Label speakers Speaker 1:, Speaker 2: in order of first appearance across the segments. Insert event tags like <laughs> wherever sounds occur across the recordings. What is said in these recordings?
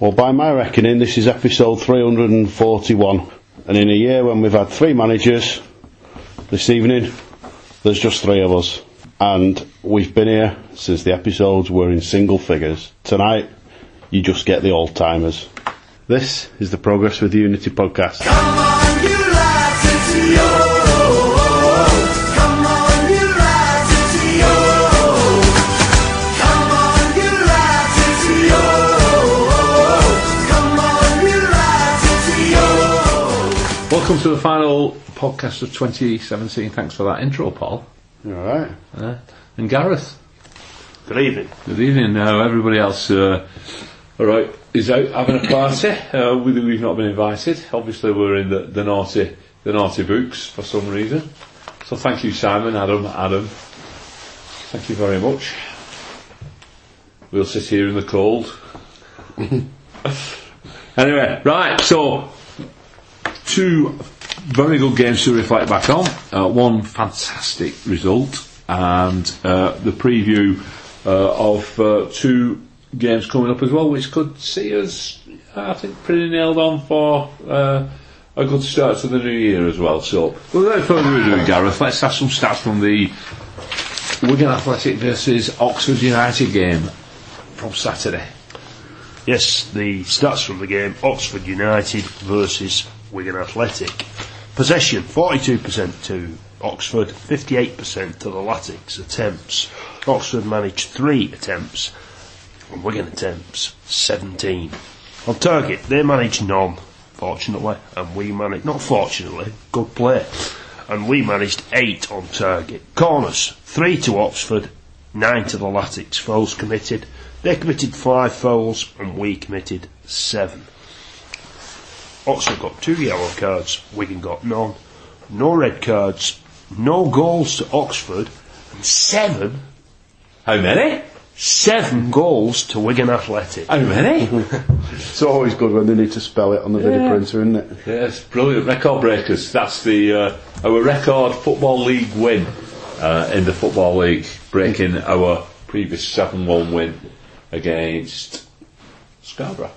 Speaker 1: Well, by my reckoning, this is episode 341. And in a year when we've had three managers, this evening, there's just three of us. And we've been here since the episodes were in single figures. Tonight, you just get the old timers. This is the Progress with Unity podcast.
Speaker 2: Welcome to the final podcast of 2017. Thanks for that intro, Paul.
Speaker 1: You alright?
Speaker 2: Uh, and Gareth.
Speaker 3: Good evening.
Speaker 2: Good evening. Now, everybody else, uh, all right, is out having a party. Uh, we, we've not been invited. Obviously, we're in the, the naughty the naughty books for some reason. So, thank you, Simon, Adam, Adam. Thank you very much. We'll sit here in the cold. <laughs> anyway, right. So, two very good games to reflect back on. Uh, one fantastic result, and uh, the preview uh, of uh, two games coming up as well, which could see us, I think, pretty nailed on for uh, a good start to the new year as well. So, without further ado, Gareth, let's have some stats from the Wigan Athletic versus Oxford United game from Saturday.
Speaker 3: Yes, the stats from the game Oxford United versus Wigan Athletic. Possession 42% to Oxford, 58% to the Latics. Attempts Oxford managed three attempts, and Wigan attempts 17. On target, they managed none, fortunately, and we managed, not fortunately, good play. And we managed eight on target. Corners, three to Oxford, nine to the Latics. Fouls committed, they committed five fouls, and we committed seven. Oxford got two yellow cards, Wigan got none. No red cards, no goals to Oxford, and seven,
Speaker 2: How many?
Speaker 3: seven goals to Wigan Athletic.
Speaker 2: How many? <laughs>
Speaker 1: It's always good when they need to spell it on the video printer, isn't it?
Speaker 2: Yes, brilliant. Record breakers. That's the uh, our record Football League win uh, in the Football League, breaking our previous 7 1 win against Scarborough.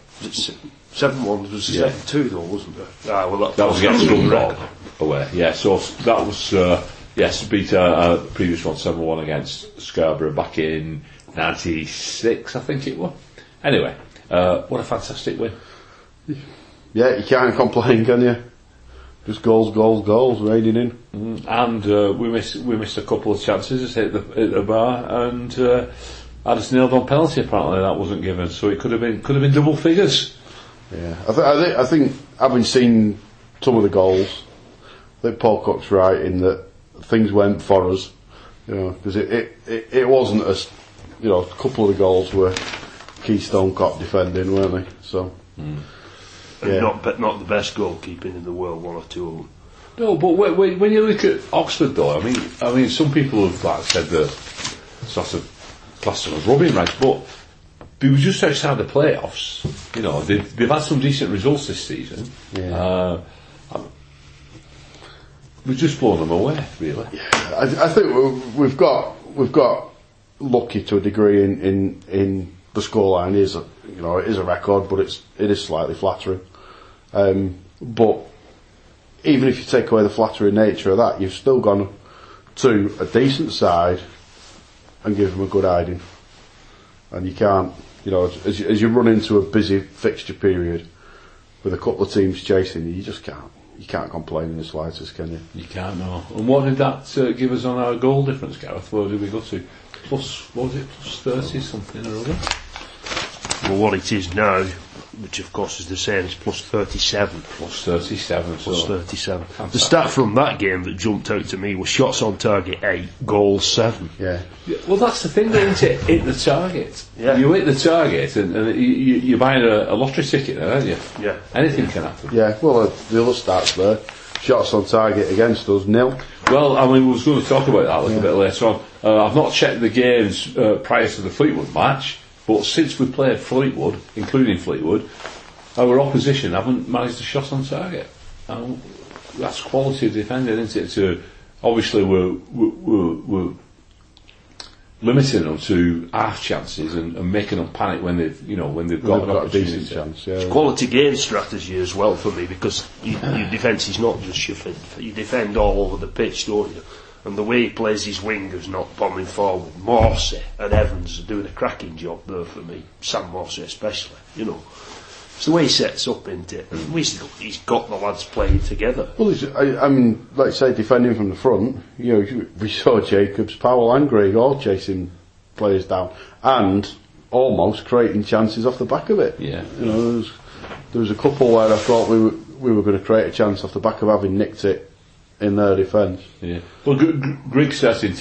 Speaker 3: Seven one was
Speaker 2: Yeah.
Speaker 3: seven two though, wasn't it? Ah, well that,
Speaker 2: That was against
Speaker 3: Scunthorpe.
Speaker 2: Scunthorpe away. Yeah, so that was, uh, yes, beat our, our previous one 7 1 against Scarborough back in 96, I think it was. Anyway, uh, what a fantastic win.
Speaker 1: Yeah, you can't complain, can you? Just goals, goals, goals, raining in.
Speaker 2: and uh, we missed we missed a couple of chances hit the hit the bar and uh, had us nailed on penalty. Apparently that wasn't given, so it could have been could have been double figures.
Speaker 1: Yeah, I, th- I, think, I think having seen some of the goals, I think Paul Cook's right in that things went for us, you know, because it, it, it, it wasn't as, you know, a couple of the goals were Keystone Cop defending, weren't they? So,
Speaker 3: And
Speaker 1: yeah.
Speaker 3: not but not the best goalkeeping in the world, one or two of them.
Speaker 2: No, but when, when, when you look at Oxford, though, I mean, I mean, some people have like said that sort of classed them as rubbing rags, but they were just outside the playoffs. You know, they've, they've had some decent results this season.
Speaker 1: Yeah.
Speaker 2: Uh, um, we've just blown them away, really.
Speaker 1: I, I think we- we've got we've got lucky to a degree in in, in the scoreline. It Is a, you know it is a record, but it's it is slightly flattering. Um, but even if you take away the flattering nature of that, you've still gone to a decent side and give them a good hiding. And you can't, you know, as, as you run into a busy fixture period with a couple of teams chasing you, you just can't. You can't complain in the slightest, can you?
Speaker 2: You can't know. And what did that uh, give us on our goal difference, Gareth? Where did we go to? Plus, what was it? Plus 30 something or other?
Speaker 3: Well, what it is now, which of course is the same, as plus 37.
Speaker 2: Plus 37.
Speaker 3: Plus
Speaker 2: so
Speaker 3: 37. The
Speaker 2: Fantastic.
Speaker 3: stat from that game that jumped out to me was shots on target 8, goals 7.
Speaker 1: Yeah.
Speaker 2: Yeah, Well, that's the thing, though, isn't it? Hit the target.
Speaker 3: Yeah.
Speaker 2: You hit the target, and, and you, you, you're buying a, a lottery ticket, then, aren't you?
Speaker 3: Yeah.
Speaker 2: Anything can happen.
Speaker 1: Yeah, well, uh, the other stats there. Shots on target against us, nil.
Speaker 2: Well, I mean, we was going to talk about that a little bit later on. Uh, I've not checked the games uh, prior to the Fleetwood match, but since we played Fleetwood, including Fleetwood, our opposition haven't managed a shot on target. And that's quality of defending, isn't it? To obviously we're, we're, we're, we're limiting them to half chances and, and making them panic when they've you know when they've got
Speaker 1: They've
Speaker 2: an
Speaker 1: got a decent chance. Yeah.
Speaker 3: Quality game strategy as well for me because you, your defence is not just your fin- you defend all over the pitch, don't you? And the way he plays his wingers, not bombing forward, Morsy and Evans are doing a cracking job there for me. Sam Morsy especially, you know. It's the way he sets up, isn't it? And he's, he's got the lads playing together.
Speaker 1: Well, I, I mean, let's say defending from the front. You know, we saw Jacobs, Powell, and Grigg all chasing players down, and almost creating chances off the back of it.
Speaker 2: Yeah.
Speaker 1: You know, there was, there was a couple where I thought we were, we were going to create a chance off the back of having nicked it in their defence.
Speaker 2: Yeah. Well, Gr- Gr- Griggs started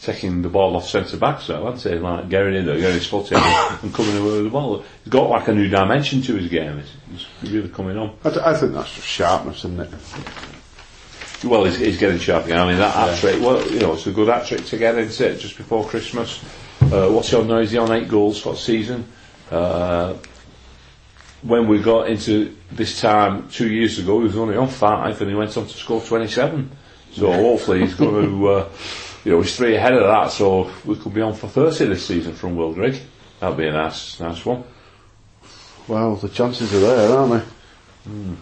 Speaker 2: taking the ball off centre back, so I'd say like getting in there, getting his foot in, and coming away with the ball. He's got like a new dimension to his game. It's, it's really coming on.
Speaker 1: I, think that's just sharpness, isn't it?
Speaker 2: Well, he's, he's getting sharp again. I mean, that hat trick, well, you know, it's a good hat trick to get into it just before Christmas. Uh, what's he on now? Is he on eight goals for the season? Uh, when we got into this time two years ago, he was only on five and he went on to score 27. So hopefully he's going <laughs> to, uh, you know, he's three ahead of that, so we could be on for 30 this season from Will Grigg. That'd be a nice, nice one.
Speaker 1: Well, the chances are there, aren't they?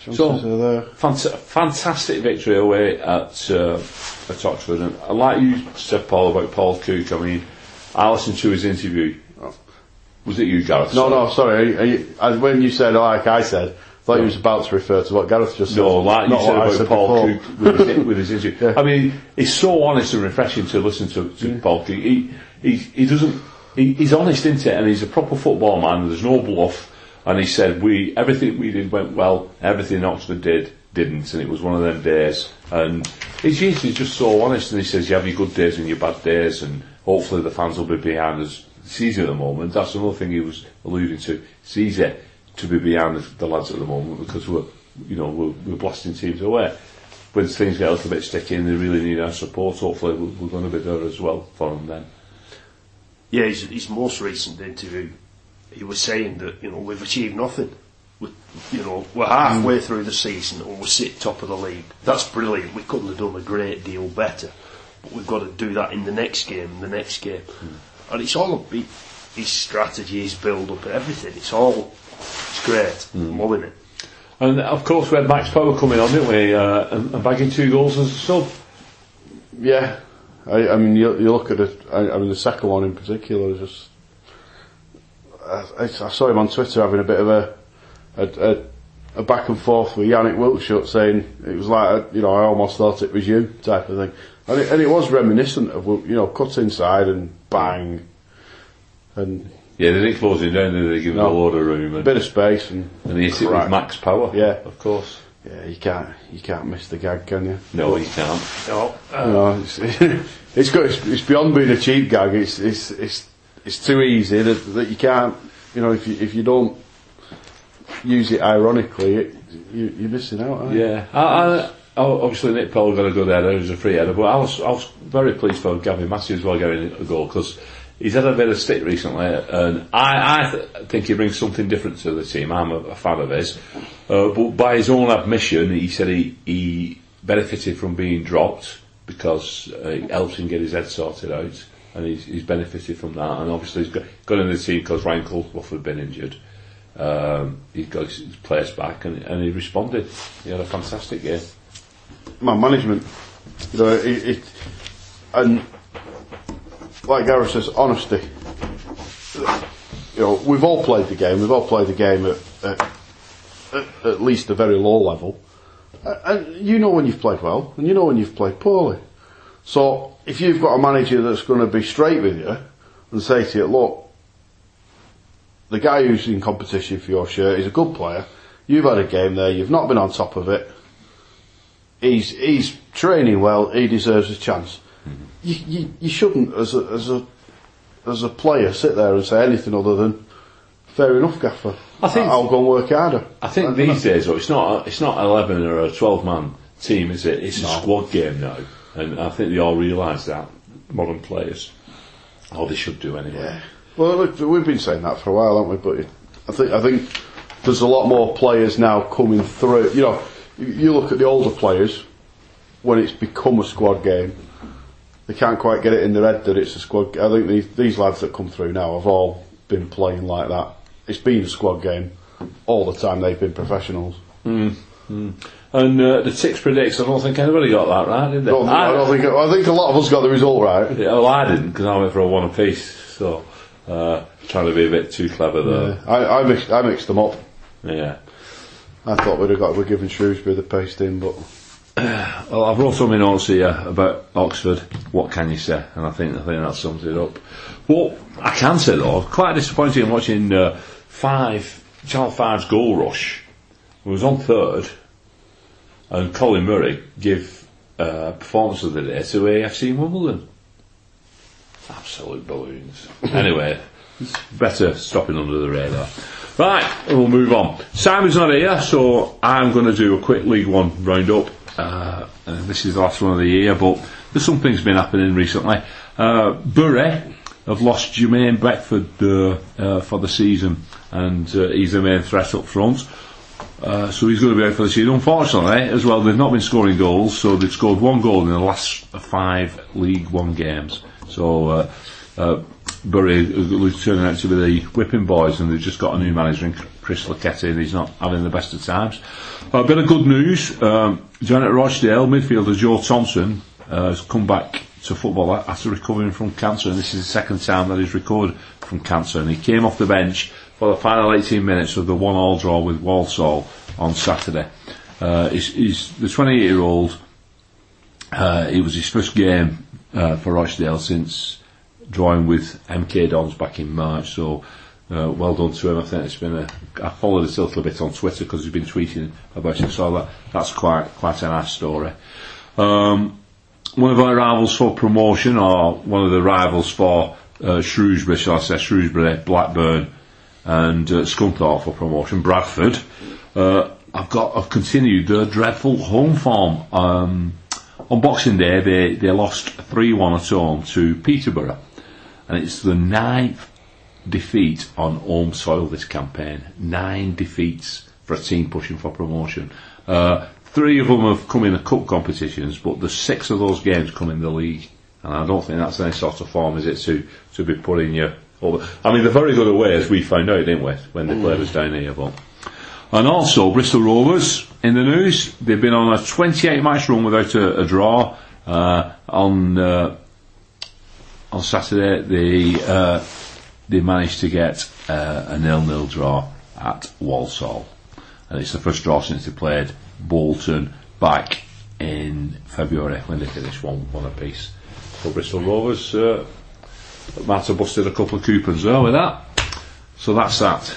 Speaker 1: Chances
Speaker 2: So-
Speaker 1: are there.
Speaker 2: Fant- fantastic victory away at uh, at Oxford, and I like you said, Paul, about Paul Cook. I mean, I listened to his interview. Was it you, Gareth?
Speaker 1: No, no, sorry. Are you, I, when you said, oh, like I said, I thought you was about to refer to what Gareth just said.
Speaker 2: No, like you said about Paul. Cook with his, with his interview. <laughs>
Speaker 1: Yeah.
Speaker 2: I mean, he's so honest and refreshing to listen to, to Paul Cook. He, he, he doesn't, he, he's honest, isn't it? And he's a proper football man. There's no bluff. And he said, we, everything we did went well, everything Oxford did, didn't. And it was one of them days. And he's usually just so honest. And he says, you have your good days and your bad days. And hopefully the fans will be behind us. Easy at the moment. That's another thing he was alluding to. Easy to be behind the lads at the moment because we're, you know, we're, we're blasting teams away. When things get a little bit sticky and they really need our support, hopefully we're, we're going to be there as well for them then.
Speaker 3: Yeah, his, his most recent interview, he was saying that you know we've achieved nothing. We, you know, we're halfway through the season and we're sit top of the league. That's brilliant. We couldn't have done a great deal better, but we've got to do that in the next game, the next game, hmm. And it's all a his strategy, his build up, and everything. It's all it's great. I'm loving it.
Speaker 2: And of course we had Max Power coming on, didn't we? Uh, and, and bagging two goals as a sub.
Speaker 1: Yeah, I, I mean, you, you look at it. I, I mean, the second one in particular is just. I, I I saw him on Twitter having a bit of a a, a, a back and forth with Yannick Wiltshire, saying it was like uh, you know I almost thought it was you type of thing, and it, and it was reminiscent of you know cut inside and bang, and
Speaker 2: Yeah, they didn't close him down, did they? They give him
Speaker 1: No.
Speaker 2: a load of room
Speaker 1: a bit of space and
Speaker 2: and he hit it with max power.
Speaker 1: Yeah.
Speaker 2: Of course.
Speaker 1: Yeah, you can't you can't miss the gag, can you?
Speaker 2: No, you can't.
Speaker 3: No, uh,
Speaker 1: You know, it's, <laughs> it's got it's, it's beyond being a cheap gag. It's it's it's it's too easy that, that you can't. You know, if you if you don't use it ironically, it, you, you're missing out. Aren't you?
Speaker 2: Yeah, I, I, oh, obviously Nick Powell got a good header, he was a free header, but I was, I was very pleased for Gavin Massey while getting a goal because he's had a bit of stick recently, and I, I th- think he brings something different to the team. I'm a, a fan of his, uh, but by his own admission, he said he, he benefited from being dropped because uh, it helped him get his head sorted out. And he's, he's benefited from that, and obviously he's got, got in the team because Ryan Colclough had been injured. Um, he got his players back and, and he responded. He had a fantastic game.
Speaker 1: Man management. You know, it, it and like Gareth says, honesty. You know, we've all played the game. We've all played the game at at, at, at least a very low level, and you know when you've played well, and you know when you've played poorly. So if you've got a manager that's going to be straight with you and say to you, look, the guy who's in competition for your shirt is a good player. You've had a game there. You've not been on top of it. He's he's training well. He deserves a chance. You, you you shouldn't as a as a as a player sit there and say anything other than fair enough, Gaffer.
Speaker 2: I think-
Speaker 1: I'll go and work harder.
Speaker 2: I think these days, though, it's not a, it's not eleven or a twelve man team, is it? It's a squad game now, and I think they all realise that modern players, or they should do anyway.
Speaker 1: Yeah. Well, look, we've been saying that for a while, haven't we? But I think I think there's a lot more players now coming through. You know, you- look at the older players when it's become a squad game. they can't quite get it in their head that it's a squad. I think these, these lads that come through now have all been playing like that. It's been a squad game all the time. They've been professionals.
Speaker 2: And uh, the Tix predicts, I don't think anybody got that right, did they?
Speaker 1: I don't, think, I, don't think. I think a lot of us got the result right.
Speaker 2: Yeah, well, I didn't because I went for a one apiece. So uh, trying to be a bit too clever there.
Speaker 1: I, I mixed. I mixed them up.
Speaker 2: Yeah.
Speaker 1: I thought we'd have got. We're giving Shrewsbury the paste in, but <clears throat>
Speaker 2: Well, I've wrote some notes here about Oxford. What can you say? And I think I think that sums it up. What I can say though, quite disappointed in watching uh, five Channel Five's goal rush. It was on third, and Colin Murray gave uh, performance of the day to AFC Wimbledon. Absolute balloons. anyway, <laughs> better stopping under the radar. Right, we'll move on. Simon's not here, so I'm going to do a quick League One roundup. Uh, and this is the last one of the year, but there's some things been happening recently. Uh, Bury have lost Jermaine Beckford uh, uh, for the season, and uh, he's the main threat up front. Uh, so he's going to be out for the season. Unfortunately, as well, they've not been scoring goals, so they've scored one goal in the last five League One games. So uh, uh, Bury is turning out to be the whipping boys, and they've just got a new manager in Chris Lucketti, and he's not having the best of times. A bit of good news: um, Janet Rochdale, midfielder Joe Thompson, uh, has come back to football after recovering from cancer, and this is the second time that he's recovered from cancer. And he came off the bench for the final 18 minutes of the one-all draw with Walsall on Saturday. Uh, he's, he's the 28-year-old. Uh, it was his first game uh, for Rochdale since drawing with MK Dons back in March. So uh, well done to him. I think it's been a. I followed it a little bit on Twitter because he's been tweeting about it. So that that's quite quite a nice story. Um, one of our rivals for promotion, or one of the rivals for uh, Shrewsbury, shall I say, Shrewsbury, Blackburn, and uh, Scunthorpe for promotion, Bradford. Uh, I've got, I've continued their dreadful home form. Um, on Boxing Day, they, they lost 3 1 at home to Peterborough, and it's the ninth defeat on home soil this campaign. Nine defeats for a team pushing for promotion. Uh, three of them have come in the cup competitions, but the six of those games come in the league. And I don't think that's any sort of form, is it, to, to be putting you over. I mean, they're very good away, as we found out, didn't we, when they played down here. But. And also, Bristol Rovers in the news. They've been on a 28 match run without a, a draw. Uh, on uh, on Saturday, they uh, they managed to get uh, a nil-nil draw at Walsall, and it's the first draw since they played Bolton back in February when they finished one one apiece. So Bristol Rovers uh, might have busted a couple of coupons there with that. So that's that.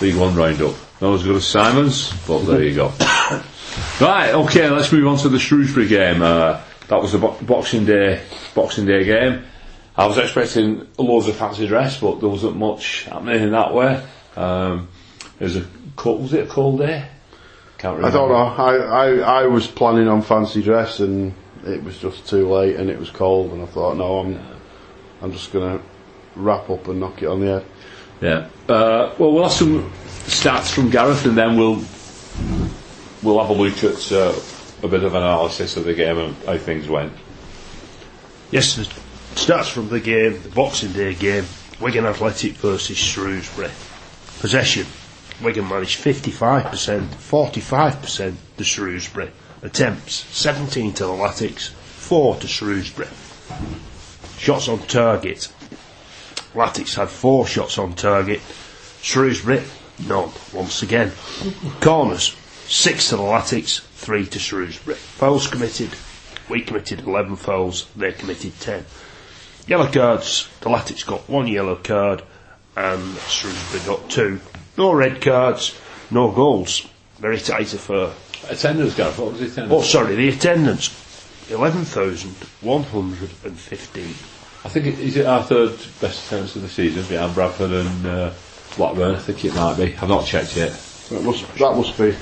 Speaker 2: League One roundup. Not as good as Simon's, but there you go. right, okay, let's move on to the Shrewsbury game. Uh, that was the bo- Boxing Day Boxing Day game. I was expecting loads of fancy dress, but there wasn't much happening in that way. Um, it was a cold, was it a cold day? Can't remember.
Speaker 1: I don't know. I, I, I was planning on fancy dress and it was just too late and it was cold and I thought no I'm I'm just gonna wrap up and knock it on the head.
Speaker 2: Yeah. Uh, well, we'll have some stats from Gareth, and then we'll we'll have a look at uh, a bit of analysis of the game and how things went.
Speaker 3: Yes, the stats from the game, the Boxing Day game, Wigan Athletic versus Shrewsbury. Possession, Wigan managed 55%, 45% to Shrewsbury. Attempts, 17 to the Latics, 4 to Shrewsbury. Shots on target, Latics had 4 shots on target, Shrewsbury, none, once again. Corners, 6 to the Latics, 3 to Shrewsbury. Fouls committed, we committed 11 fouls, they committed 10. Yellow cards, the Latics got one yellow card and Shrewsbury got two. No red cards, no goals. Very tight affair.
Speaker 2: Attendance, Gareth, what was the attendance?
Speaker 3: Oh, sorry, the attendance 11,115.
Speaker 2: I think it, is it our third best attendance of the season behind Bradford and uh, Blackburn. I think it might be. I've not checked yet.
Speaker 1: That must that must be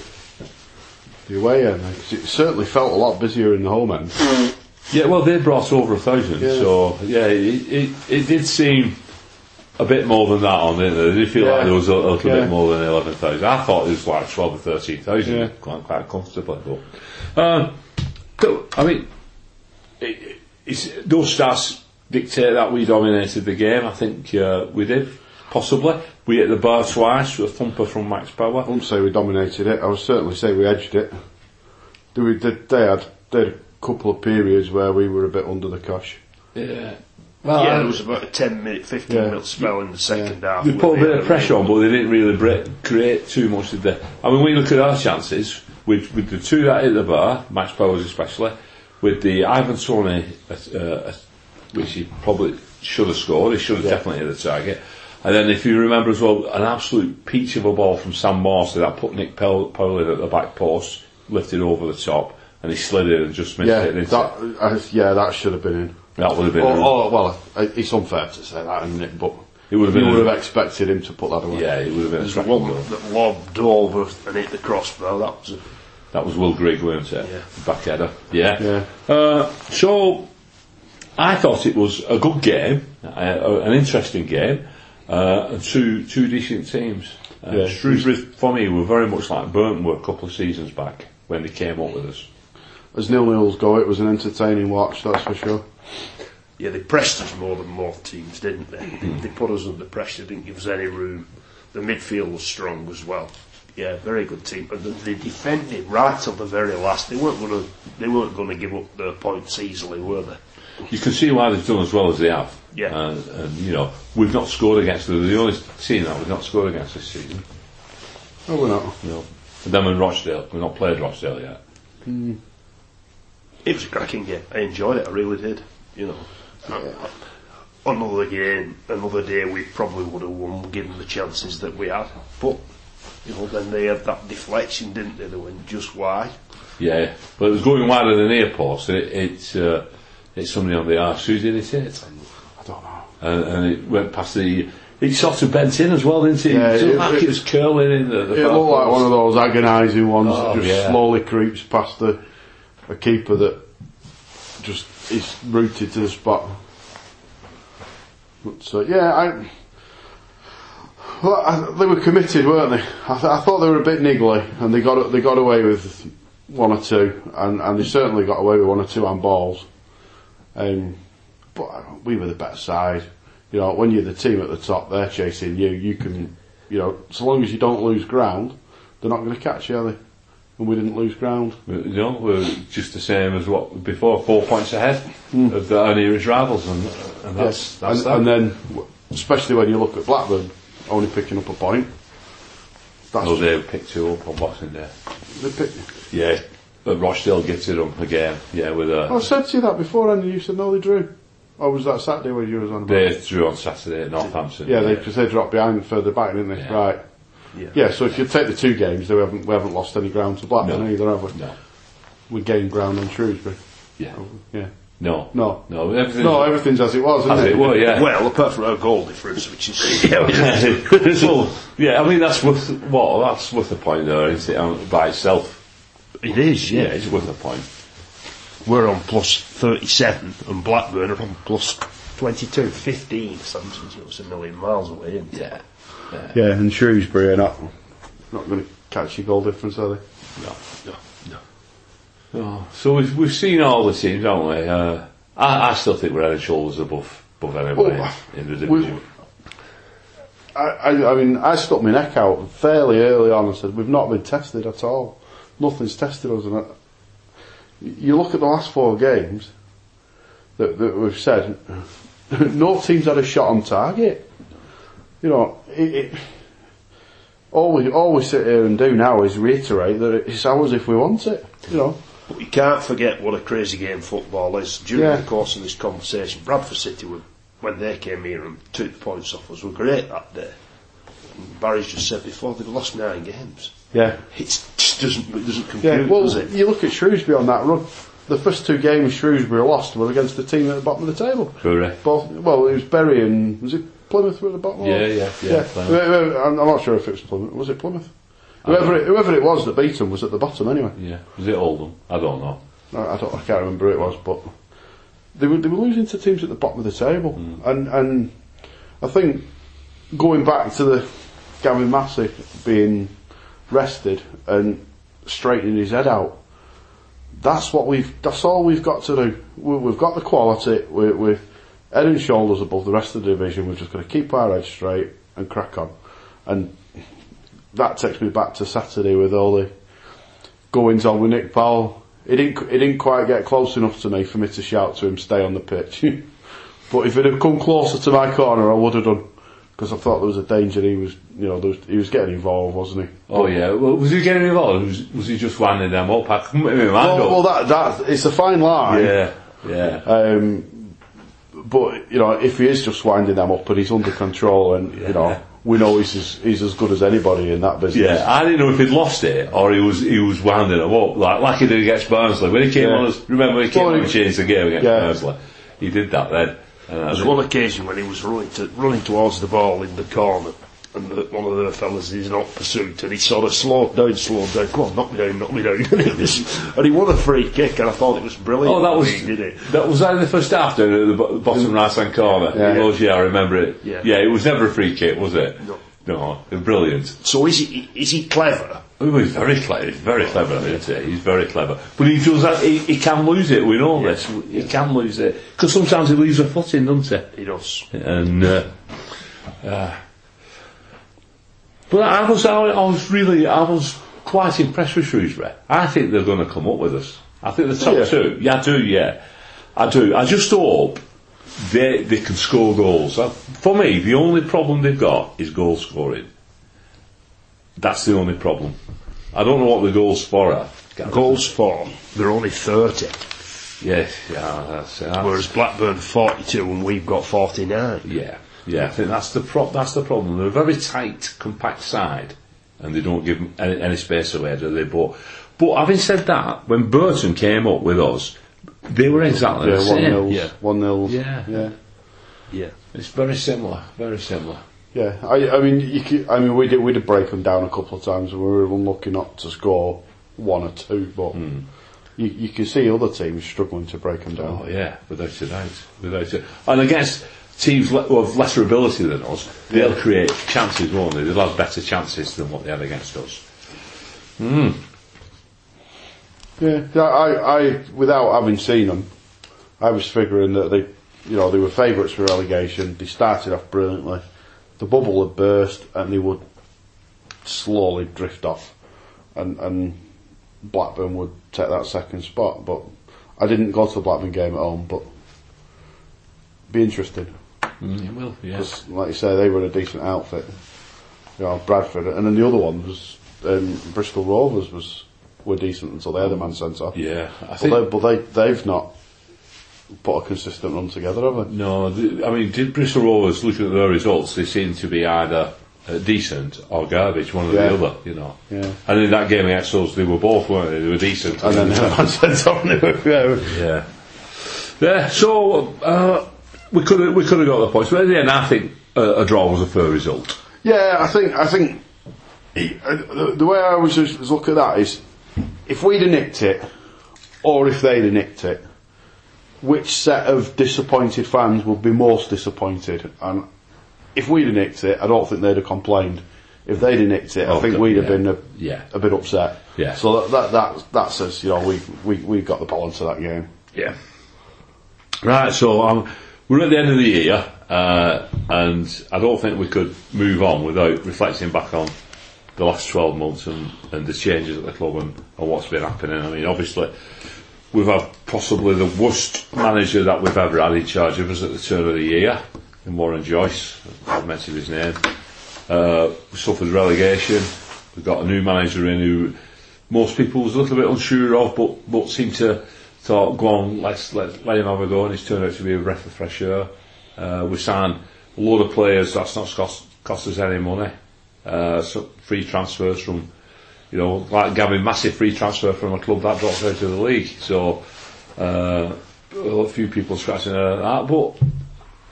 Speaker 1: the away end. 'cause It certainly felt a lot busier in the home end.
Speaker 2: Yeah, well, they brought over a thousand,
Speaker 1: Yeah.
Speaker 2: so yeah, it, it, it did seem a bit more than that on it. It did feel
Speaker 1: Yeah.
Speaker 2: like there was a, a little
Speaker 1: Yeah.
Speaker 2: bit more than eleven thousand. I thought it was like twelve or thirteen thousand,
Speaker 1: Yeah.
Speaker 2: quite quite comfortably. But so, I mean, it, it's, those stats dictate that we dominated the game. I think uh, we did, possibly. We hit the bar twice with a thumper from Max Power.
Speaker 1: I wouldn't say we dominated it. I would certainly say we edged it. They, we did, they had they had a couple of periods where we were a bit under the cosh.
Speaker 2: Yeah. Well,
Speaker 3: Yeah,
Speaker 2: I-
Speaker 3: there was about a 10 minute, 15
Speaker 1: Yeah.
Speaker 3: minute spell in the second half.
Speaker 2: They put a bit of pressure on, but they didn't really break, create too much, did they? I mean, when you look at our chances, with, with the two that hit the bar, Max Powers especially, with the Ivan Toney, uh, uh, which he probably should have scored, he should have definitely hit the target. And then, if you remember as well, an absolute peach of a ball from Sam Morsy that put Nick Pow- Powell at the back post, lifted over the top, and he slid in and just missed
Speaker 1: Yeah,
Speaker 2: it. didn't
Speaker 1: that,
Speaker 2: it?
Speaker 1: I, yeah, that should have been in.
Speaker 2: That would have been.
Speaker 1: Or,
Speaker 2: a-
Speaker 1: or, well, it's unfair to say that, isn't it? But
Speaker 2: It would have
Speaker 1: you
Speaker 2: been
Speaker 1: would have expected him to put that away.
Speaker 2: yeah, it would have been a
Speaker 3: There's the one
Speaker 2: goal.
Speaker 3: that lobbed over and hit the crossbar. That was a,
Speaker 2: That was Will Grigg, wasn't it?
Speaker 3: Yeah.
Speaker 2: Back header. Yeah.
Speaker 1: Yeah.
Speaker 2: Uh, so, I thought it was a good game, uh, an interesting game, uh, and two two decent teams. Uh,
Speaker 1: Yeah.
Speaker 2: Shrewsbury, for me, were very much like Burton were a couple of seasons back when they came up with us.
Speaker 1: As nil nils go, it was an entertaining watch, that's for sure.
Speaker 3: yeah, they pressed us more than most teams, didn't they? They, they put us under pressure, didn't give us any room. The midfield was strong as well. Yeah, very good team. And they they defended right till the very last. They weren't going to. They weren't going to give up their points easily, were they?
Speaker 2: You can see why they've done as well as they have.
Speaker 3: Yeah.
Speaker 2: And, and you know, we've not scored against them. They're the only team that we've not scored against this season.
Speaker 1: Oh, we're not.
Speaker 2: You know, them and Rochdale. We've not played Rochdale yet.
Speaker 3: It was a cracking game. I enjoyed it. I really did. You know, another game, another day, we probably would have won given the chances that we had. But you know, then they had that deflection, didn't they? They went just wide.
Speaker 2: Yeah, but it was going wider than near post. It, it's uh, it's somebody on the arse. Who did it hit?
Speaker 1: I don't know.
Speaker 2: And, and it went past the. It sort of bent in as well, didn't it?
Speaker 1: Yeah,
Speaker 2: it
Speaker 1: it-
Speaker 2: like
Speaker 1: it-
Speaker 2: was curling in the. the
Speaker 1: It looked like one of those agonising ones
Speaker 2: Oh,
Speaker 1: that just
Speaker 2: yeah.
Speaker 1: slowly creeps past the a keeper that just is rooted to the spot. So yeah, I, well, I, they were committed, weren't they? I, th- I thought they were a bit niggly, and they got they got away with one or two, and, and they certainly got away with one or two on balls. Um, but uh, we were the better side. You know, when you're the team at the top, they're chasing you. You can, you know, so long as you don't lose ground, they're not going to catch you, are they? And we didn't lose ground.
Speaker 2: You know, we're just the same as what before, four points ahead hmm. of the, our nearest rivals, and, and that's, that's
Speaker 1: and,
Speaker 2: that.
Speaker 1: and then, especially when you look at Blackburn, only picking up a point. That's
Speaker 2: Oh, they picked two up on Boxing Day.
Speaker 1: they pick,
Speaker 2: Yeah, but Rochdale gifted them again. Yeah, with a.
Speaker 1: I said to you that before, and you said no, they drew. Or was that Saturday when you was on? about?
Speaker 2: They drew on Saturday at Northampton.
Speaker 1: Yeah, they because they dropped behind further back, didn't they?
Speaker 2: Yeah.
Speaker 1: Right.
Speaker 3: Yeah.
Speaker 1: Yeah. So if you take the two games, they haven't we haven't lost any ground to Blackburn
Speaker 2: No.
Speaker 1: either, have we?
Speaker 2: No.
Speaker 1: We gained ground on Shrewsbury.
Speaker 2: Yeah.
Speaker 1: Yeah.
Speaker 2: No.
Speaker 1: No.
Speaker 2: No. Everything's
Speaker 1: No, everything's as it was, isn't
Speaker 2: as
Speaker 1: it?
Speaker 2: it were. Yeah.
Speaker 3: Well, apart from our goal difference, which is <laughs>
Speaker 2: well, yeah, I mean that's worth what that's worth a point there, isn't it? um, By itself,
Speaker 3: it is.
Speaker 2: yeah,
Speaker 3: Yeah,
Speaker 2: it's worth a point.
Speaker 3: We're on plus thirty-seven, and Blackburn are on plus 22, 15. Something so it's a million miles away. Isn't it?
Speaker 2: Yeah,
Speaker 1: Yeah, and Shrewsbury are not not going to catch your goal difference, are they?
Speaker 2: no, no, no. Oh, so we've we've seen all the teams, haven't we? Uh, I, I still think we're head and shoulders above above anybody
Speaker 1: Well,
Speaker 2: in the
Speaker 1: we-
Speaker 2: division.
Speaker 1: I, I, I mean, I stuck my neck out fairly early on and said we've not been tested at all. Nothing's tested us. And I, you look at the last four games that, that we've said, <laughs> no team's had a shot on target. You know, it, it, all we all we sit here and do now is reiterate that it's ours if we want it. You know,
Speaker 3: But you can't forget what a crazy game football is. During
Speaker 1: Yeah.
Speaker 3: the course of this conversation, Bradford City, were, when they came here and took the points off us, were great that day. And Barry's just said before, they've lost nine games.
Speaker 1: Yeah,
Speaker 3: It just doesn't, it doesn't compute,
Speaker 1: yeah. Well,
Speaker 3: does it?
Speaker 1: you look at Shrewsbury on that run. The first two games Shrewsbury lost were against the team at the bottom of the table. Both, well, it was Bury and was it Plymouth were at the bottom?
Speaker 2: Yeah, yeah, yeah.
Speaker 1: Whoever- I'm I'm not sure if it was Plymouth. Was it Plymouth? Whoever it, whoever it was that beat them was at the bottom anyway.
Speaker 2: Yeah, was it Oldham? I don't know.
Speaker 1: I, I don't. I can't remember who it was, but they were they were losing to teams at the bottom of the table,
Speaker 2: Hmm.
Speaker 1: and and I think going back to the Gavin Massey being rested and straightening his head out, that's what we've. That's all we've got to do. We, we've got the quality. We're, we're head and shoulders above the rest of the division. We've just got to keep our heads straight and crack on. And that takes me back to Saturday with all the goings on with Nick Powell. He didn't. He didn't quite get close enough to me for me to shout to him, "Stay on the pitch." <laughs> but if it had come closer to my corner, I would have done. Because I thought there was a danger. He was, you know, there was, he was getting involved, wasn't he?
Speaker 2: Oh yeah, well, was he getting involved? Was, was he just winding them up? I couldn't make
Speaker 1: Well, well, that that it's a fine line.
Speaker 2: yeah, yeah.
Speaker 1: Um, but you know, if he is just winding them up and he's under control, and you know, we know he's as, he's as good as anybody in that business.
Speaker 2: Yeah, I didn't know if he'd lost it or he was he was winding them up like like he did against Barnsley when he came
Speaker 1: Yeah.
Speaker 2: on. Remember when he came
Speaker 1: Well,
Speaker 2: on
Speaker 1: he-
Speaker 2: and changed the game against
Speaker 1: Yeah.
Speaker 2: Barnsley? He did that then. Uh, and I
Speaker 3: There was one occasion when he was running to, running towards the ball in the corner, and the, one of the fellas is not pursuit, and he sort of slowed down, slowed down. Come on, knock me down, knock me down. <laughs> and, it was, and he won a free kick, and I thought it was brilliant.
Speaker 2: Oh, that was
Speaker 3: he did it.
Speaker 2: that was that in the first half down at the bottom right hand corner.
Speaker 1: Yeah.
Speaker 2: Was, yeah, I remember it.
Speaker 3: Yeah.
Speaker 2: it was never a free kick, was it?
Speaker 3: No.
Speaker 2: no, it was brilliant.
Speaker 3: So is he? Is he clever?
Speaker 2: Oh, he's very clever. He's very clever, isn't he? He's very clever. But he does that. He, he can lose it. We know this. He can lose it because sometimes he leaves a foot in, doesn't he?
Speaker 3: He does.
Speaker 2: And uh, uh, but I was, I, I was really, I was quite impressed with Shrewsbury. I think they're going to come up with us. I think the top
Speaker 1: Yeah.
Speaker 2: two. Yeah, I do. Yeah, I do. I just hope they they can score goals. Uh, For me, the only problem they've got is goal scoring. That's the only problem. I don't know what the goals for are.
Speaker 3: Goals for they're only thirty,
Speaker 2: Yes, yeah, that's, that's
Speaker 3: whereas Blackburn forty-two, and we've got forty-nine.
Speaker 2: Yeah, yeah. I think that's the pro- that's the problem. They're a very tight, compact side, and they don't give any, any space away, do they? But but having said that, when Burton came up with us, they were exactly
Speaker 1: yeah,
Speaker 2: the
Speaker 1: one
Speaker 2: same.
Speaker 1: nils,
Speaker 3: Yeah.
Speaker 1: one nils.
Speaker 2: Yeah.
Speaker 1: yeah.
Speaker 3: Yeah.
Speaker 2: It's very similar, very similar.
Speaker 1: Yeah, I, I mean, you could, I mean, we did we did break them down a couple of times, and we were unlucky not to score one or two. But
Speaker 2: Hmm.
Speaker 1: you, you can see other teams struggling to break them down.
Speaker 2: Oh yeah, without a doubt, without a And against teams le- of lesser ability than us, they'll create chances, won't they? They'll have better chances than what they had against us.
Speaker 1: Yeah, I, I, I, without having seen them, I was figuring that they, you know, they were favourites for relegation. They started off brilliantly. The bubble would burst, and they would slowly drift off, and and Blackburn would take that second spot. But I didn't go to the Blackburn game at home, but be interested.
Speaker 2: Mm, it will, yes.
Speaker 1: because, like you say, they were a decent outfit. You know, Bradford, and then the other one was um, Bristol Rovers was were decent until they had a man sent off.
Speaker 2: Yeah, I
Speaker 1: But,
Speaker 2: think.
Speaker 1: they, but they, they've not put a consistent run together, have they?
Speaker 2: No, the, I mean, did Bristol Rovers looking at their results? They seem to be either uh, decent or garbage, one or
Speaker 1: Yeah.
Speaker 2: the other. You know.
Speaker 1: Yeah.
Speaker 2: And in that game against us, they were both, weren't they? They were decent.
Speaker 1: And then they had a sent off. and they were- yeah.
Speaker 2: yeah. So uh, we could have we could have got the points, but at the end, I think uh, a draw was a fair result.
Speaker 1: Yeah, I think I think uh, the, the way I was just look at that is if we'd have nicked it, or if they'd have nicked it, which set of disappointed fans would be most disappointed? And if we'd have nicked it, I don't think they'd have complained. If they'd have nicked it, I
Speaker 2: Oh,
Speaker 1: think we'd have been a,
Speaker 2: Yeah.
Speaker 1: a bit upset.
Speaker 2: Yeah.
Speaker 1: So that that that, that says you know we we we got the balance of that game.
Speaker 2: Yeah. Right, so um, we're at the end of the year, uh, and I don't think we could move on without reflecting back on the last 12 months and, and the changes at the club and, and what's been happening. I mean, obviously, we've had possibly the worst manager that we've ever had in charge of us at the turn of the year, in Warren Joyce. I've mentioned his name. Uh, we suffered relegation. We've got a new manager in who most people was a little bit unsure of, but but seemed to thought, go on, let's let, let him have a go, and he's turned out to be a breath of fresh air. Uh, we signed a lot of players that's not cost, cost us any money. Uh, so free transfers from, you know, like Gavin, massive free transfer from a club that dropped out of the league. So uh, a few people scratching their head at that, but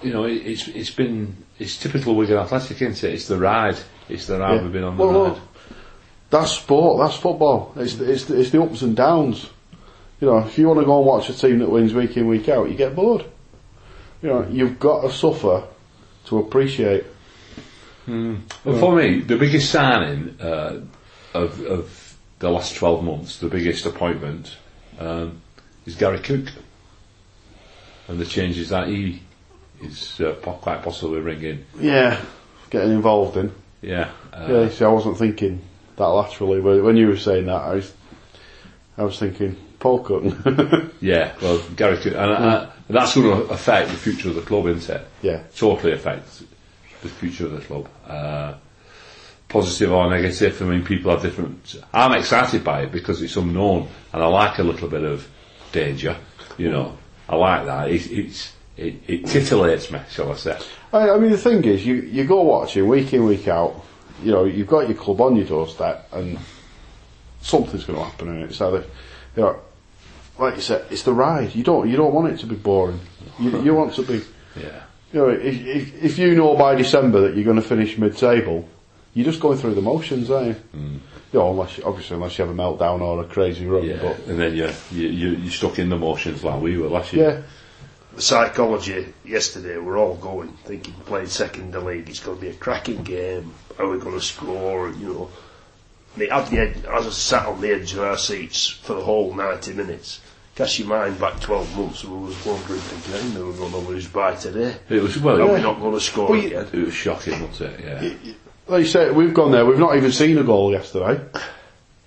Speaker 2: you know, it, it's it's been it's typical Wigan Athletic, isn't it? It's the ride. It's the ride
Speaker 1: Yeah.
Speaker 2: we've been on the
Speaker 1: Well,
Speaker 2: ride.
Speaker 1: look, that's sport. That's football. It's the, it's the, it's the ups and downs. You know, if you want to go and watch a team that wins week in week out, you get bored. You know, you've got to suffer to appreciate.
Speaker 2: Well, for me, the biggest signing uh, of, of the last 12 months, the biggest appointment, um, is Gary Cook. And the changes that he is uh, quite possibly bringing.
Speaker 1: Yeah, getting involved in.
Speaker 2: Yeah. Uh,
Speaker 1: Yeah, see, I wasn't thinking that laterally, but when you were saying that, I was, I was thinking Paul Cook. <laughs>
Speaker 2: Yeah, well, Gary Cook. And, uh, and that's going to affect the future of the club, isn't it?
Speaker 1: yeah,
Speaker 2: totally affects the future of the club. Uh, positive or negative, I mean, people have different. I'm excited by it because it's unknown, and I like a little bit of danger. You know, I like that. It, it's it, it titillates me, shall I say?
Speaker 1: I, I mean, the thing is, you, you go watching week in, week out, you know, you've got your club on your doorstep and something's going to happen in it. So, you know, like you said, it's the ride. You don't, you don't want it to be boring. You, you want to be, <laughs>
Speaker 2: Yeah.
Speaker 1: you know, if, if, if you know by December that you're going to finish mid-table, you're just going through the motions, aren't you? Mm. You know, unless, obviously, unless you have a meltdown or a crazy run,
Speaker 2: Yeah,
Speaker 1: but
Speaker 2: and then you you you you're stuck in the motions like we were last year.
Speaker 1: yeah,
Speaker 3: The psychology yesterday, we're all going thinking playing second in the league, it's going to be a cracking game. How are we going to score? And, you know, and it the edge, as I sat on the edge of our seats for the whole 90 minutes, cast your mind back 12 months, and we was wondering, thinking, I knew we were going to lose by today.
Speaker 2: It was well,
Speaker 3: Are
Speaker 2: it,
Speaker 3: we not going to score
Speaker 1: Well, you-
Speaker 3: again?
Speaker 2: it was shocking, wasn't it? Yeah.
Speaker 1: Like you say, we've gone there. We've not even seen a goal yesterday,